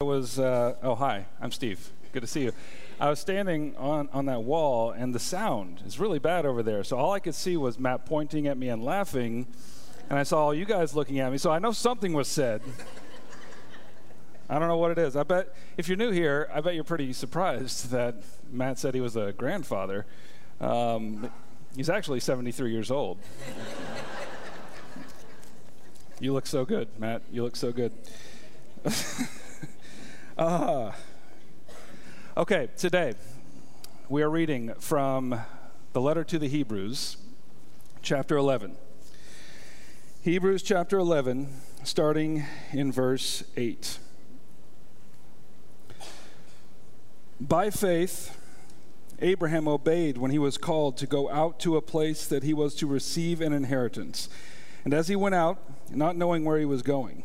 I was, uh, oh, hi, I'm Steve. Good to see you. I was standing on, on that wall, and the sound is really bad over there. So all I could see was Matt pointing at me and laughing, and I saw all you guys looking at me. So I know something was said. I don't know what it is. I bet if you're new here, I bet you're pretty surprised that Matt said he was a grandfather. Um, he's actually 73 years old. you look so good, Matt. You look so good. Uh, okay, today we are reading from the letter to the Hebrews, chapter 11. Hebrews chapter 11, starting in verse 8. By faith, Abraham obeyed when he was called to go out to a place that he was to receive an inheritance. And as he went out, not knowing where he was going,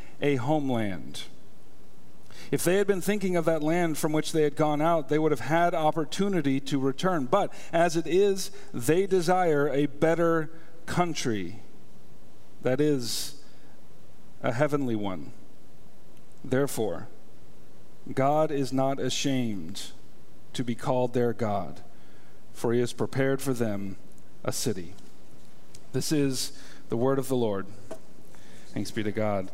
a homeland. If they had been thinking of that land from which they had gone out, they would have had opportunity to return. But as it is, they desire a better country, that is, a heavenly one. Therefore, God is not ashamed to be called their God, for he has prepared for them a city. This is the word of the Lord. Thanks be to God.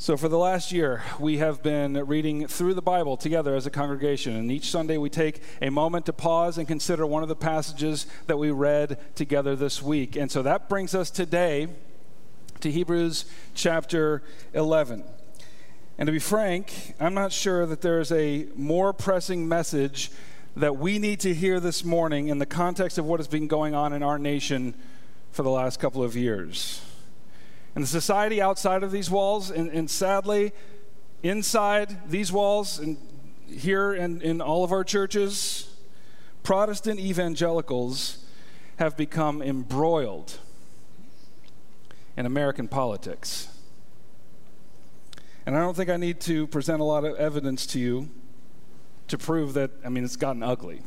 So, for the last year, we have been reading through the Bible together as a congregation. And each Sunday, we take a moment to pause and consider one of the passages that we read together this week. And so that brings us today to Hebrews chapter 11. And to be frank, I'm not sure that there's a more pressing message that we need to hear this morning in the context of what has been going on in our nation for the last couple of years. And the society outside of these walls, and, and sadly, inside these walls, and here in, in all of our churches, Protestant evangelicals have become embroiled in American politics. And I don't think I need to present a lot of evidence to you to prove that, I mean, it's gotten ugly.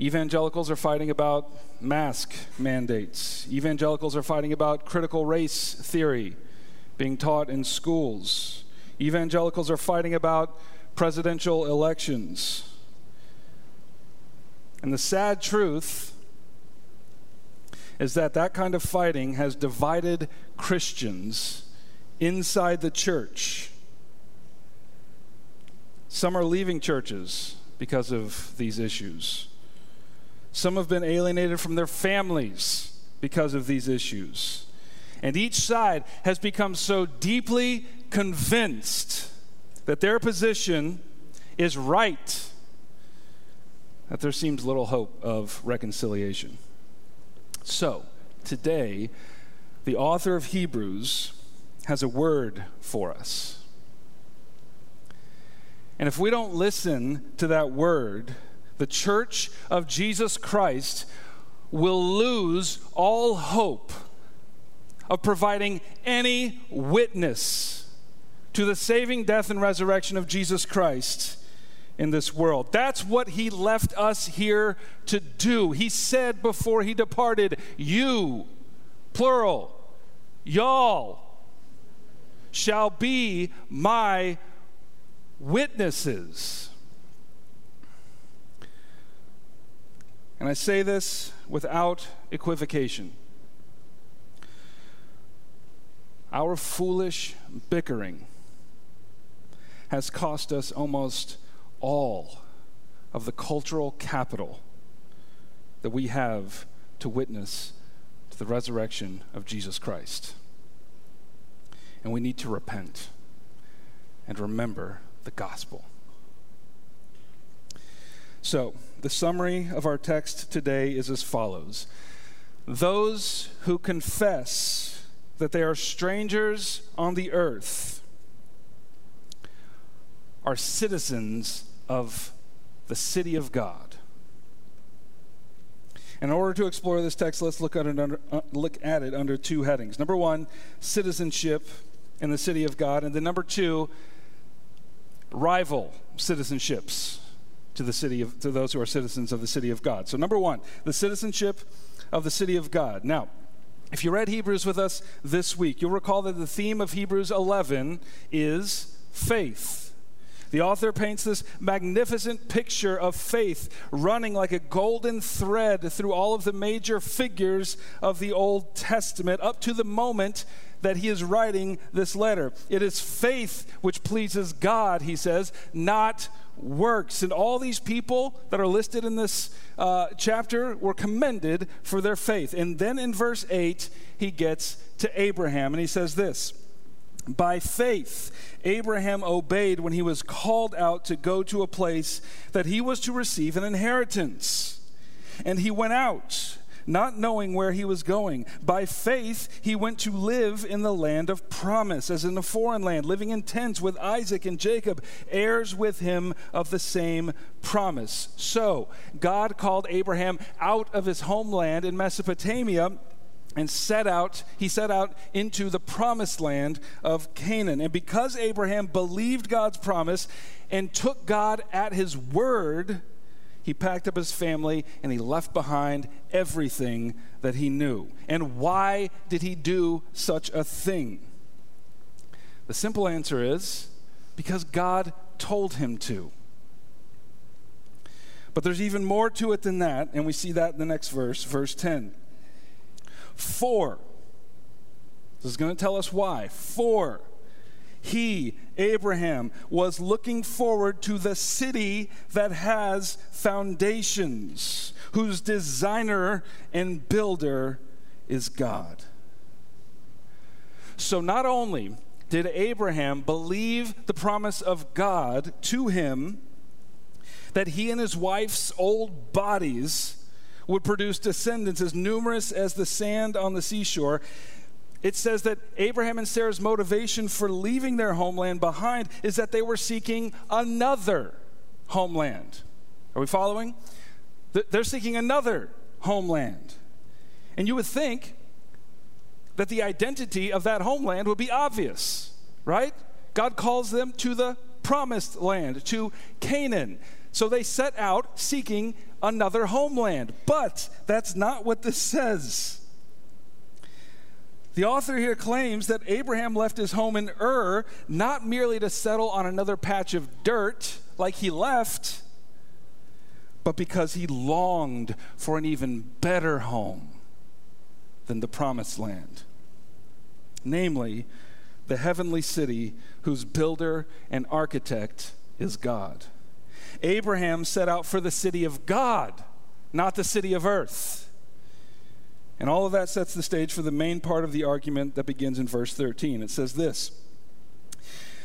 Evangelicals are fighting about mask mandates. Evangelicals are fighting about critical race theory being taught in schools. Evangelicals are fighting about presidential elections. And the sad truth is that that kind of fighting has divided Christians inside the church. Some are leaving churches because of these issues. Some have been alienated from their families because of these issues. And each side has become so deeply convinced that their position is right that there seems little hope of reconciliation. So, today, the author of Hebrews has a word for us. And if we don't listen to that word, the church of Jesus Christ will lose all hope of providing any witness to the saving death and resurrection of Jesus Christ in this world. That's what he left us here to do. He said before he departed, You, plural, y'all, shall be my witnesses. And I say this without equivocation. Our foolish bickering has cost us almost all of the cultural capital that we have to witness to the resurrection of Jesus Christ. And we need to repent and remember the gospel. So, the summary of our text today is as follows Those who confess that they are strangers on the earth are citizens of the city of God. In order to explore this text, let's look at it under, uh, look at it under two headings. Number one, citizenship in the city of God. And then number two, rival citizenships to the city of to those who are citizens of the city of God. So number 1, the citizenship of the city of God. Now, if you read Hebrews with us this week, you'll recall that the theme of Hebrews 11 is faith. The author paints this magnificent picture of faith running like a golden thread through all of the major figures of the Old Testament up to the moment that he is writing this letter. It is faith which pleases God, he says, not works. And all these people that are listed in this uh, chapter were commended for their faith. And then in verse 8, he gets to Abraham and he says this By faith, Abraham obeyed when he was called out to go to a place that he was to receive an inheritance. And he went out not knowing where he was going. By faith, he went to live in the land of promise, as in a foreign land, living in tents with Isaac and Jacob, heirs with him of the same promise. So, God called Abraham out of his homeland in Mesopotamia and set out he set out into the promised land of Canaan and because Abraham believed God's promise and took God at his word he packed up his family and he left behind everything that he knew. And why did he do such a thing? The simple answer is because God told him to. But there's even more to it than that, and we see that in the next verse, verse 10. For, this is going to tell us why. For, he, Abraham, was looking forward to the city that has foundations, whose designer and builder is God. So not only did Abraham believe the promise of God to him that he and his wife's old bodies would produce descendants as numerous as the sand on the seashore, it says that Abraham and Sarah's motivation for leaving their homeland behind is that they were seeking another homeland. Are we following? They're seeking another homeland. And you would think that the identity of that homeland would be obvious, right? God calls them to the promised land, to Canaan. So they set out seeking another homeland. But that's not what this says. The author here claims that Abraham left his home in Ur not merely to settle on another patch of dirt like he left, but because he longed for an even better home than the promised land. Namely, the heavenly city whose builder and architect is God. Abraham set out for the city of God, not the city of earth. And all of that sets the stage for the main part of the argument that begins in verse 13. It says this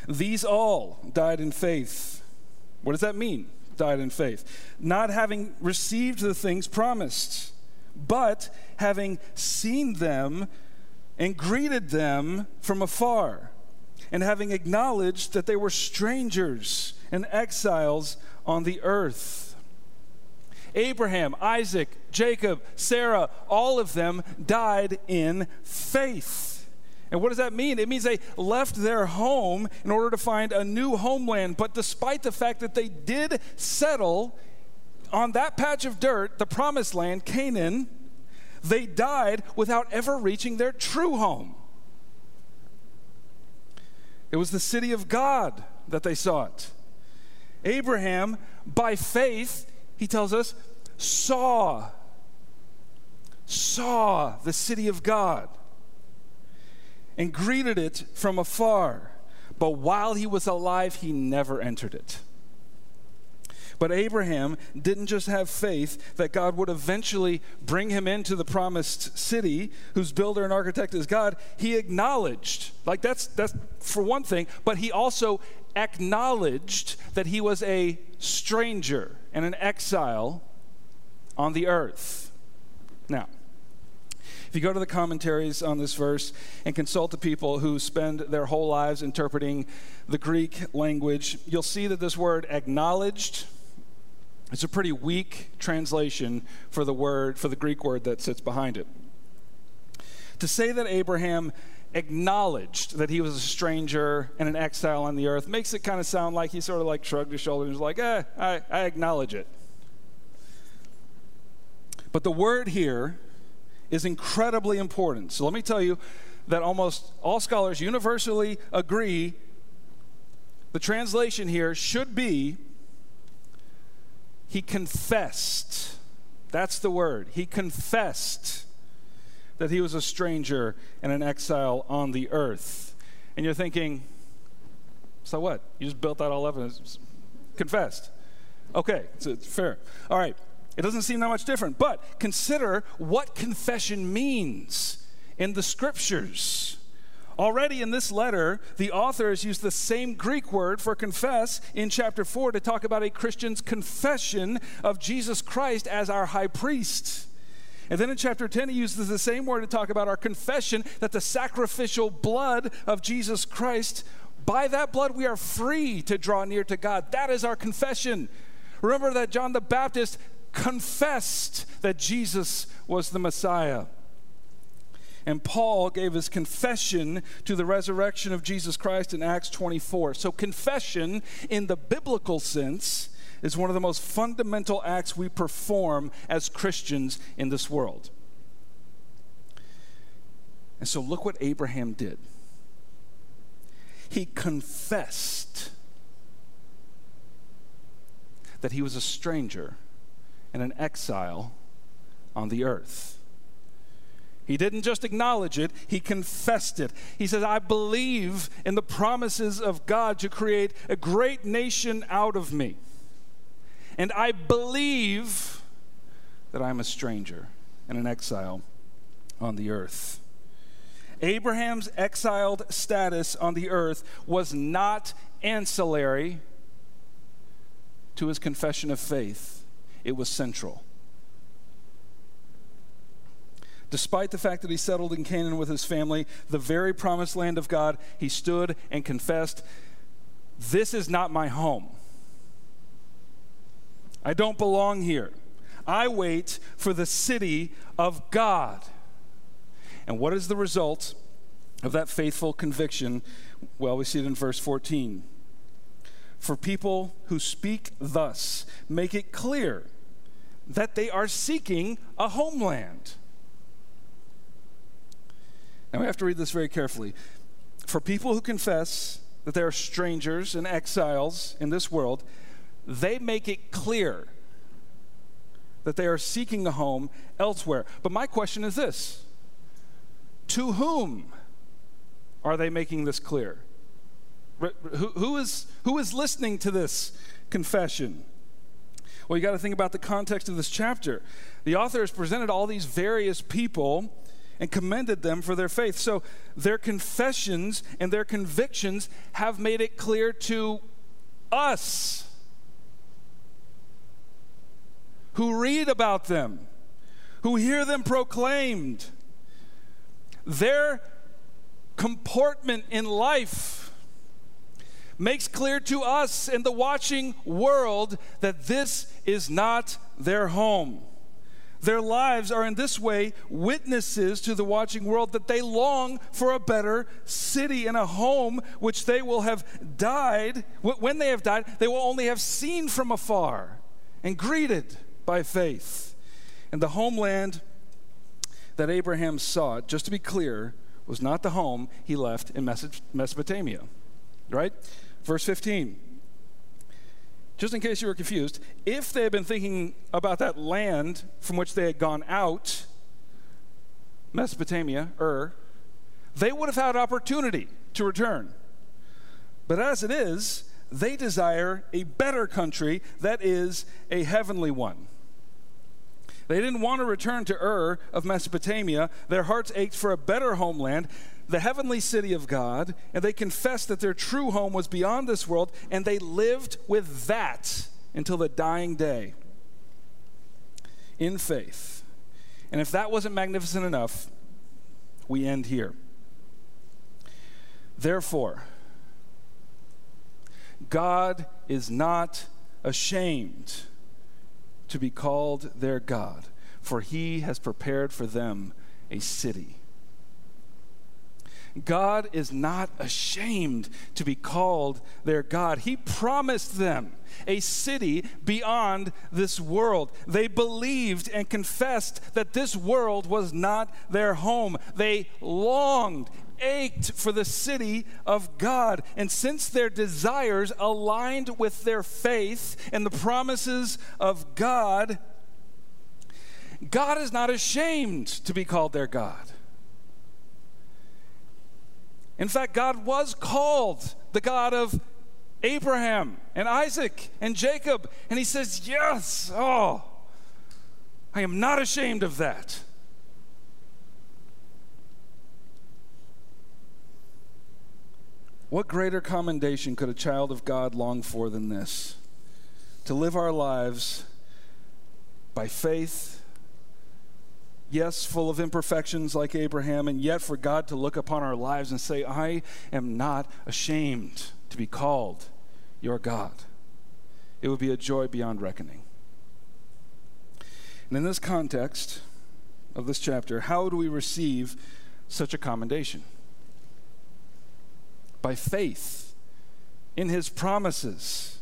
These all died in faith. What does that mean? Died in faith. Not having received the things promised, but having seen them and greeted them from afar, and having acknowledged that they were strangers and exiles on the earth. Abraham, Isaac, Jacob, Sarah, all of them died in faith. And what does that mean? It means they left their home in order to find a new homeland. But despite the fact that they did settle on that patch of dirt, the promised land, Canaan, they died without ever reaching their true home. It was the city of God that they sought. Abraham, by faith, he tells us, saw, saw the city of God and greeted it from afar. but while he was alive, he never entered it. But Abraham didn't just have faith that God would eventually bring him into the promised city, whose builder and architect is God. He acknowledged, like that's that's for one thing, but he also acknowledged that he was a stranger and an exile on the earth. Now, if you go to the commentaries on this verse and consult the people who spend their whole lives interpreting the Greek language, you'll see that this word acknowledged it's a pretty weak translation for the word for the Greek word that sits behind it. To say that Abraham acknowledged that he was a stranger and an exile on the earth makes it kind of sound like he sort of like shrugged his shoulders and was like, eh, I, I acknowledge it. But the word here is incredibly important. So let me tell you that almost all scholars universally agree the translation here should be he confessed. That's the word. He confessed that he was a stranger and an exile on the earth. And you're thinking, so what? You just built that all up and confessed. Okay, it's, it's fair. All right. It doesn't seem that much different, but consider what confession means in the scriptures. Already in this letter, the author has used the same Greek word for confess in chapter 4 to talk about a Christian's confession of Jesus Christ as our high priest. And then in chapter 10, he uses the same word to talk about our confession that the sacrificial blood of Jesus Christ, by that blood, we are free to draw near to God. That is our confession. Remember that John the Baptist confessed that Jesus was the Messiah. And Paul gave his confession to the resurrection of Jesus Christ in Acts 24. So, confession in the biblical sense is one of the most fundamental acts we perform as Christians in this world. And so, look what Abraham did. He confessed that he was a stranger and an exile on the earth. He didn't just acknowledge it, he confessed it. He says, I believe in the promises of God to create a great nation out of me. And I believe that I'm a stranger and an exile on the earth. Abraham's exiled status on the earth was not ancillary to his confession of faith, it was central. Despite the fact that he settled in Canaan with his family, the very promised land of God, he stood and confessed, This is not my home. I don't belong here. I wait for the city of God. And what is the result of that faithful conviction? Well, we see it in verse 14. For people who speak thus, make it clear that they are seeking a homeland. Now we have to read this very carefully. For people who confess that they are strangers and exiles in this world, they make it clear that they are seeking a home elsewhere. But my question is this To whom are they making this clear? Who, who, is, who is listening to this confession? Well, you got to think about the context of this chapter. The author has presented all these various people and commended them for their faith. So their confessions and their convictions have made it clear to us who read about them, who hear them proclaimed. Their comportment in life makes clear to us in the watching world that this is not their home. Their lives are in this way witnesses to the watching world that they long for a better city and a home which they will have died. When they have died, they will only have seen from afar and greeted by faith. And the homeland that Abraham sought, just to be clear, was not the home he left in Mesopotamia. Right? Verse 15 just in case you were confused, if they had been thinking about that land from which they had gone out, Mesopotamia, Ur, they would have had opportunity to return. But as it is, they desire a better country that is a heavenly one. They didn't want to return to Ur of Mesopotamia. Their hearts ached for a better homeland, the heavenly city of God, and they confessed that their true home was beyond this world, and they lived with that until the dying day in faith. And if that wasn't magnificent enough, we end here. Therefore, God is not ashamed to be called their God, for he has prepared for them a city. God is not ashamed to be called their God. He promised them a city beyond this world. They believed and confessed that this world was not their home. They longed ached for the city of God. And since their desires aligned with their faith and the promises of God, God is not ashamed to be called their God. In fact, God was called the God of Abraham and Isaac and Jacob. And he says, Yes, oh, I am not ashamed of that. What greater commendation could a child of God long for than this? To live our lives by faith, yes, full of imperfections like Abraham, and yet for God to look upon our lives and say, I am not ashamed to be called your God. It would be a joy beyond reckoning. And in this context of this chapter, how do we receive such a commendation? By faith in his promises.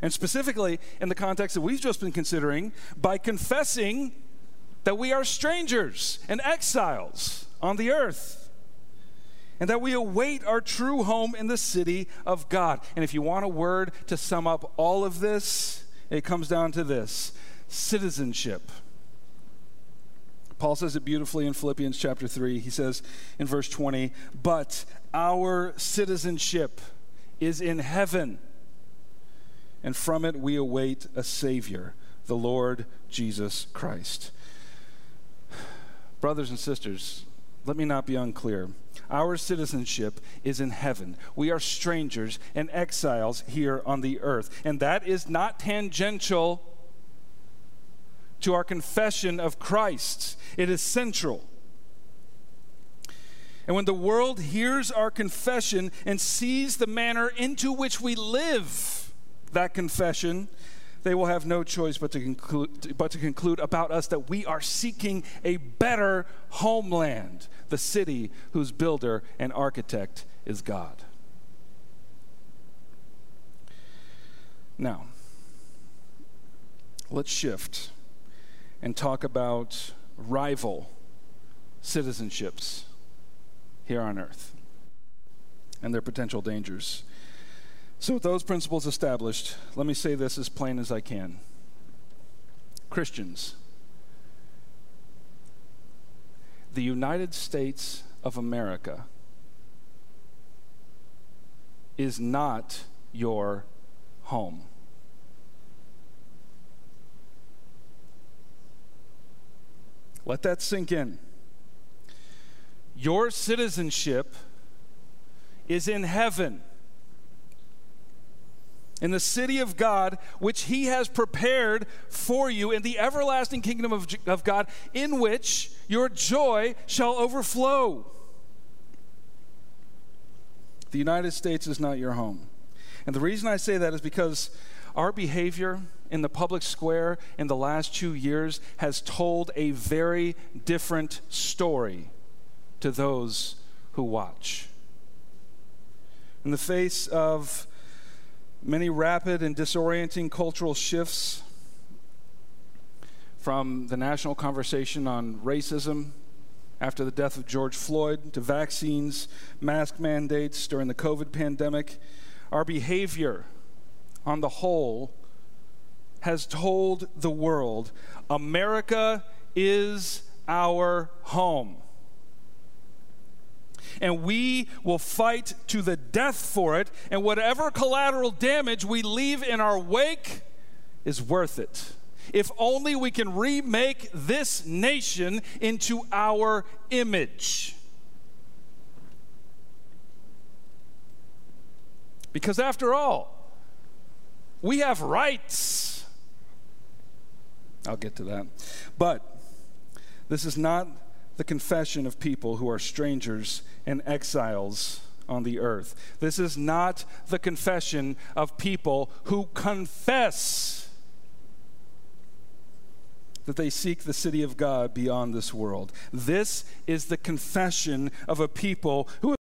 And specifically, in the context that we've just been considering, by confessing that we are strangers and exiles on the earth, and that we await our true home in the city of God. And if you want a word to sum up all of this, it comes down to this citizenship. Paul says it beautifully in Philippians chapter 3. He says in verse 20, But our citizenship is in heaven, and from it we await a Savior, the Lord Jesus Christ. Brothers and sisters, let me not be unclear. Our citizenship is in heaven. We are strangers and exiles here on the earth. And that is not tangential to our confession of Christ, it is central. And when the world hears our confession and sees the manner into which we live that confession, they will have no choice but to, conclude, but to conclude about us that we are seeking a better homeland, the city whose builder and architect is God. Now, let's shift and talk about rival citizenships here on earth and their potential dangers. So, with those principles established, let me say this as plain as I can. Christians, the United States of America is not your home. Let that sink in. Your citizenship is in heaven, in the city of God, which He has prepared for you in the everlasting kingdom of, of God, in which your joy shall overflow. The United States is not your home. And the reason I say that is because our behavior in the public square in the last two years has told a very different story to those who watch. In the face of many rapid and disorienting cultural shifts, from the national conversation on racism after the death of George Floyd to vaccines, mask mandates during the COVID pandemic, our behavior on the whole has told the world America is our home. and we will fight to the death for it, and whatever collateral damage we leave in our wake is worth it. If only we can remake this nation into our image. Because after all, we have rights. I'll get to that. But this is not the confession of people who are strangers and exiles on the earth. This is not the confession of people who confess that they seek the city of God beyond this world. This is the confession of a people who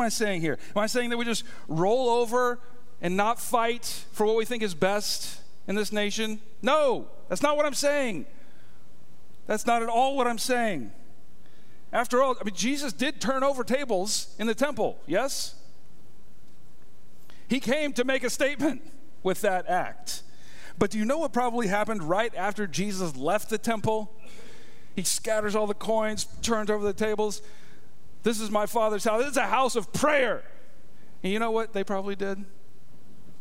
am I saying here? Am I saying that we just roll over and not fight for what we think is best in this nation? No, that's not what I'm saying. That's not at all what I'm saying. After all, I mean, Jesus did turn over tables in the temple, yes? He came to make a statement with that act. But do you know what probably happened right after Jesus left the temple? He scatters all the coins, turns over the tables. This is my father's house. This is a house of prayer. And you know what they probably did?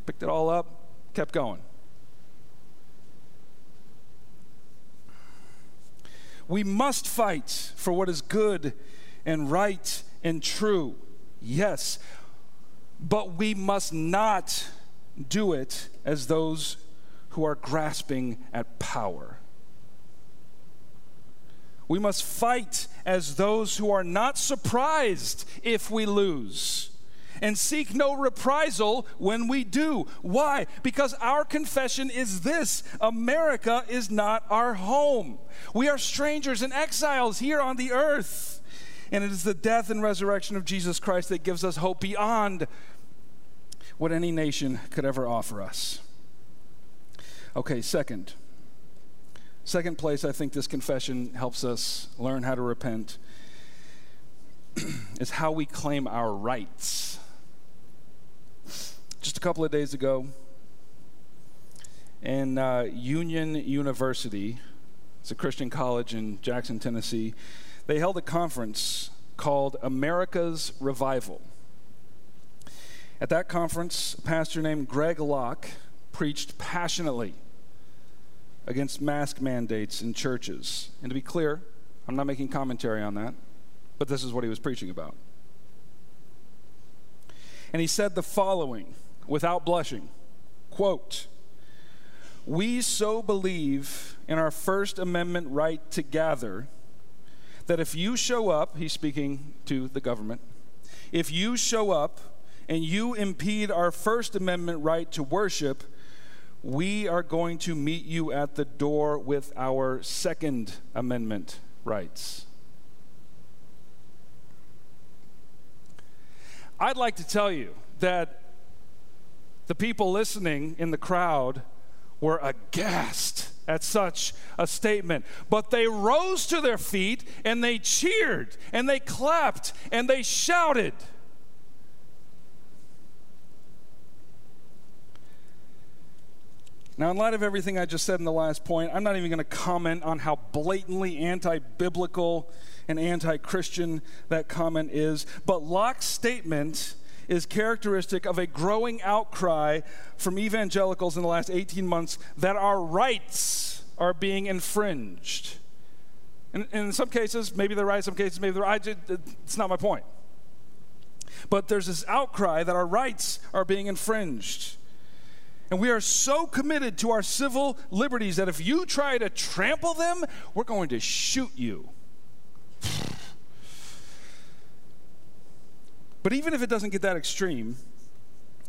Picked it all up, kept going. We must fight for what is good and right and true. Yes. But we must not do it as those who are grasping at power. We must fight as those who are not surprised if we lose and seek no reprisal when we do. Why? Because our confession is this America is not our home. We are strangers and exiles here on the earth. And it is the death and resurrection of Jesus Christ that gives us hope beyond what any nation could ever offer us. Okay, second. Second place, I think this confession helps us learn how to repent is how we claim our rights. Just a couple of days ago, in uh, Union University, it's a Christian college in Jackson, Tennessee, they held a conference called America's Revival. At that conference, a pastor named Greg Locke preached passionately against mask mandates in churches. And to be clear, I'm not making commentary on that, but this is what he was preaching about. And he said the following without blushing quote, We so believe in our First Amendment right to gather that if you show up, he's speaking to the government, if you show up and you impede our First Amendment right to worship, we are going to meet you at the door with our Second Amendment rights. I'd like to tell you that the people listening in the crowd were aghast at such a statement. But they rose to their feet and they cheered and they clapped and they shouted. Now, in light of everything I just said in the last point, I'm not even going to comment on how blatantly anti biblical and anti Christian that comment is. But Locke's statement is characteristic of a growing outcry from evangelicals in the last 18 months that our rights are being infringed. And, in some cases, maybe they're right, some cases, maybe they're right. It's not my point. But there's this outcry that our rights are being infringed. And we are so committed to our civil liberties that if you try to trample them, we're going to shoot you. But even if it doesn't get that extreme,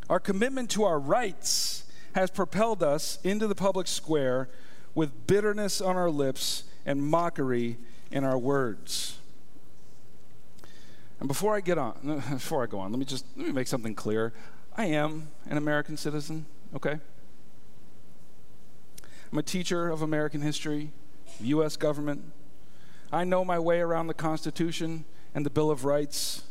our commitment to our rights has propelled us into the public square with bitterness on our lips and mockery in our words. And before I get on, before I go on, let me just let me make something clear. I am an American citizen okay? I'm a teacher of American history, U.S. government. I know my way around the Constitution and the Bill of Rights,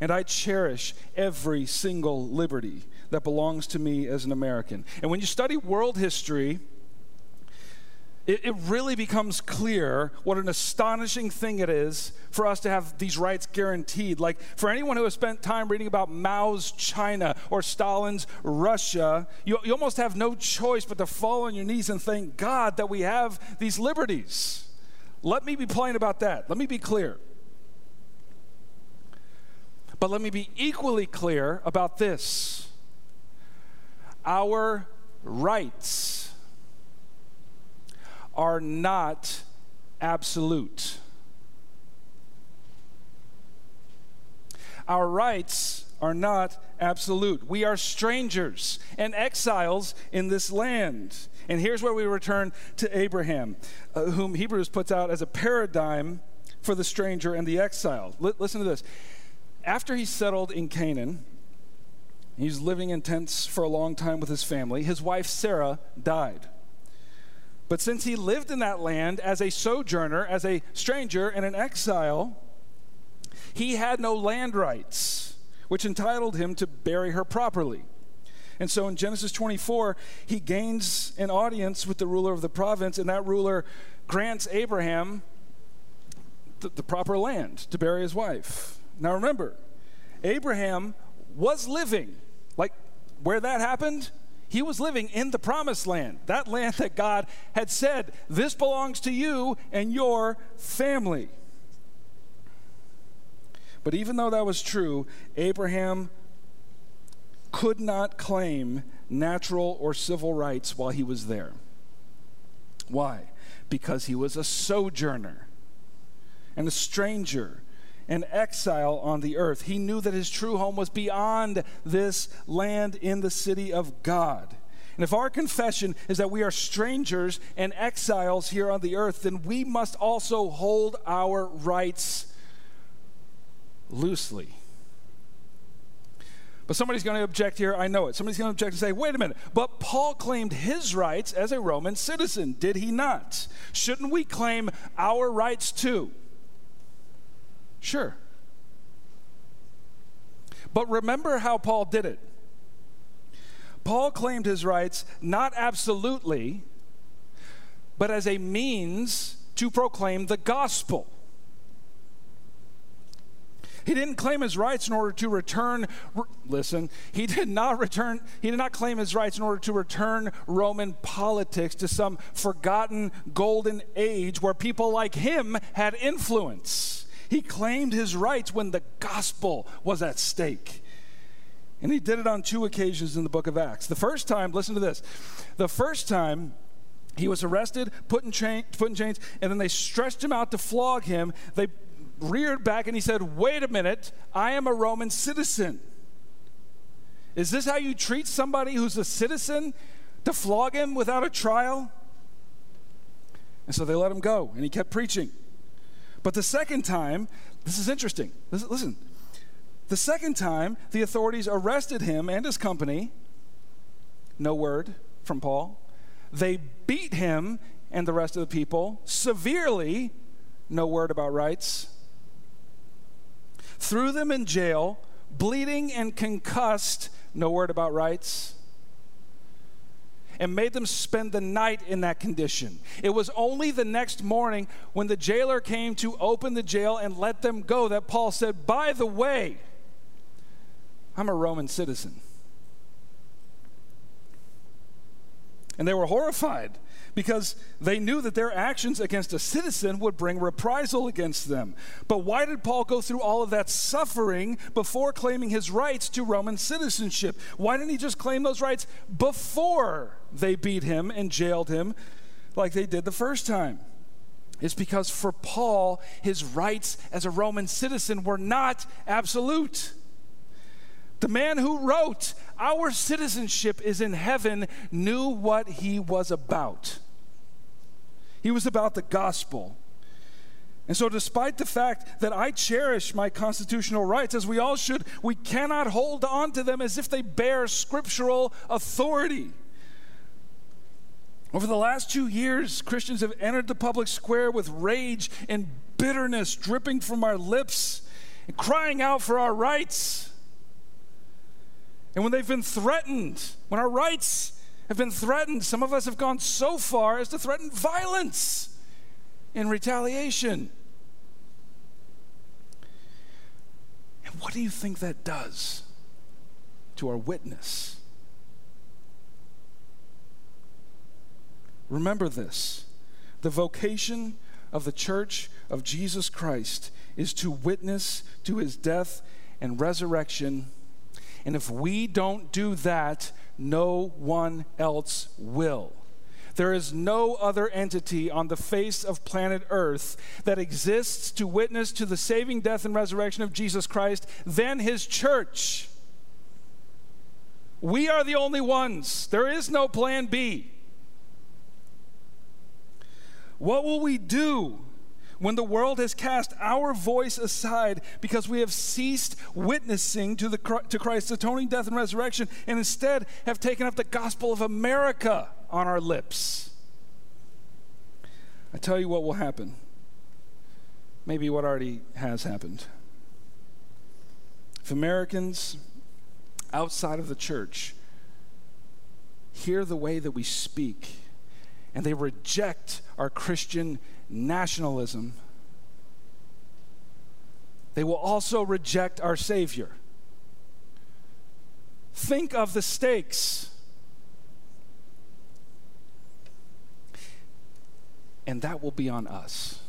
and I cherish every single liberty that belongs to me as an American. And when you study world history, it, it really becomes clear what an astonishing thing it is for us to have these rights guaranteed. Like for anyone who has spent time reading about Mao's China or Stalin's Russia, you, you almost have no choice but to fall on your knees and thank God that we have these liberties. Let me be plain about that. Let me be clear. But let me be equally clear about this our rights are not absolute. Our rights are not absolute. We are strangers and exiles in this land. And here's where we return to Abraham, uh, whom Hebrews puts out as a paradigm for the stranger and the exile. L- listen to this. After he settled in Canaan, he's living in tents for a long time with his family. His wife Sarah died. But since he lived in that land as a sojourner, as a stranger, and an exile, he had no land rights, which entitled him to bury her properly. And so in Genesis 24, he gains an audience with the ruler of the province, and that ruler grants Abraham the, the proper land to bury his wife. Now remember, Abraham was living, like where that happened, he was living in the promised land, that land that God had said, This belongs to you and your family. But even though that was true, Abraham could not claim natural or civil rights while he was there. Why? Because he was a sojourner and a stranger an exile on the earth. He knew that his true home was beyond this land in the city of God. And if our confession is that we are strangers and exiles here on the earth, then we must also hold our rights loosely. But somebody's going to object here. I know it. Somebody's going to object and say, wait a minute. But Paul claimed his rights as a Roman citizen, did he not? Shouldn't we claim our rights too? Sure. But remember how Paul did it. Paul claimed his rights not absolutely, but as a means to proclaim the gospel. He didn't claim his rights in order to return listen, he did not return he did not claim his rights in order to return Roman politics to some forgotten golden age where people like him had influence. He claimed his rights when the gospel was at stake. And he did it on two occasions in the book of Acts. The first time, listen to this. The first time, he was arrested, put in, chain, put in chains, and then they stretched him out to flog him. They reared back and he said, Wait a minute, I am a Roman citizen. Is this how you treat somebody who's a citizen to flog him without a trial? And so they let him go, and he kept preaching. But the second time, this is interesting. Listen, the second time, the authorities arrested him and his company. No word from Paul. They beat him and the rest of the people severely. No word about rights. Threw them in jail, bleeding and concussed. No word about rights and made them spend the night in that condition. It was only the next morning when the jailer came to open the jail and let them go that Paul said, By the way, I'm a Roman citizen. And they were horrified because they knew that their actions against a citizen would bring reprisal against them. But why did Paul go through all of that suffering before claiming his rights to Roman citizenship? Why didn't he just claim those rights before they beat him and jailed him like they did the first time? It's because for Paul, his rights as a Roman citizen were not absolute. The man who wrote, Our citizenship is in heaven, knew what he was about. He was about the gospel. And so, despite the fact that I cherish my constitutional rights, as we all should, we cannot hold on to them as if they bear scriptural authority. Over the last two years, Christians have entered the public square with rage and bitterness dripping from our lips and crying out for our rights. And when they've been threatened, when our rights have been threatened. Some of us have gone so far as to threaten violence in retaliation. And what do you think that does to our witness? Remember this the vocation of the church of Jesus Christ is to witness to his death and resurrection. And if we don't do that, no one else will. There is no other entity on the face of planet Earth that exists to witness to the saving death and resurrection of Jesus Christ than his church. We are the only ones. There is no plan B. What will we do when the world has cast our voice aside because we have ceased witnessing to, the, to Christ's atoning death and resurrection and instead have taken up the gospel of America on our lips? I tell you what will happen. Maybe what already has happened. If Americans outside of the church hear the way that we speak, and they reject our Christian nationalism, they will also reject our Savior. Think of the stakes. And that will be on us.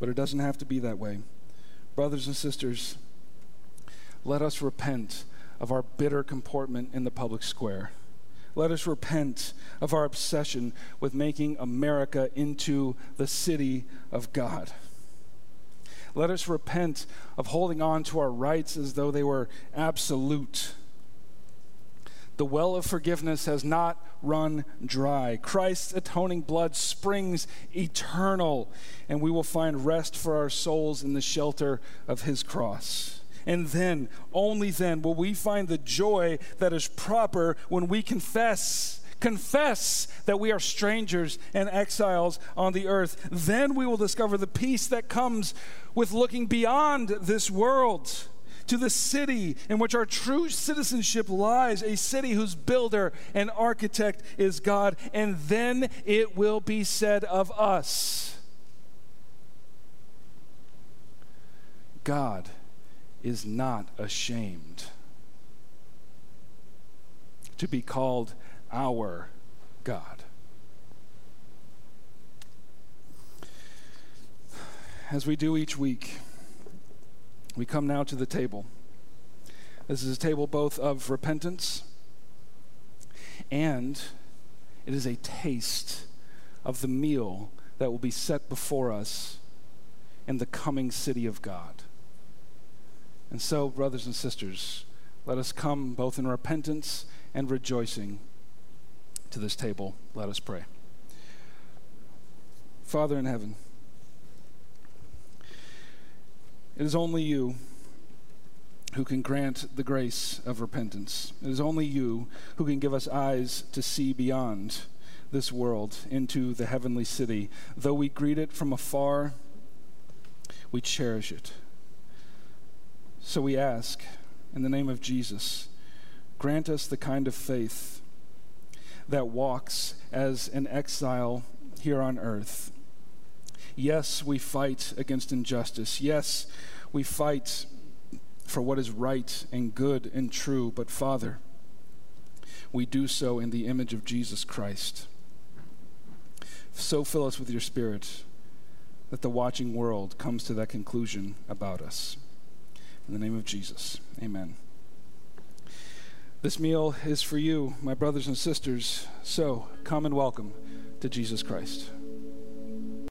But it doesn't have to be that way. Brothers and sisters, let us repent of our bitter comportment in the public square. Let us repent of our obsession with making America into the city of God. Let us repent of holding on to our rights as though they were absolute. The well of forgiveness has not run dry. Christ's atoning blood springs eternal, and we will find rest for our souls in the shelter of his cross. And then, only then, will we find the joy that is proper when we confess. Confess that we are strangers and exiles on the earth. Then we will discover the peace that comes with looking beyond this world to the city in which our true citizenship lies, a city whose builder and architect is God. And then it will be said of us God is not ashamed to be called our God. As we do each week, we come now to the table. This is a table both of repentance and it is a taste of the meal that will be set before us in the coming city of God. And so, brothers and sisters, let us come both in repentance and rejoicing to this table. Let us pray. Father in heaven, it is only you who can grant the grace of repentance. It is only you who can give us eyes to see beyond this world into the heavenly city. Though we greet it from afar, we cherish it. So we ask, in the name of Jesus, grant us the kind of faith that walks as an exile here on earth. Yes, we fight against injustice. Yes, we fight for what is right and good and true. But Father, we do so in the image of Jesus Christ. So fill us with your Spirit that the watching world comes to that conclusion about us. In the name of Jesus, amen. This meal is for you, my brothers and sisters, so come and welcome to Jesus Christ.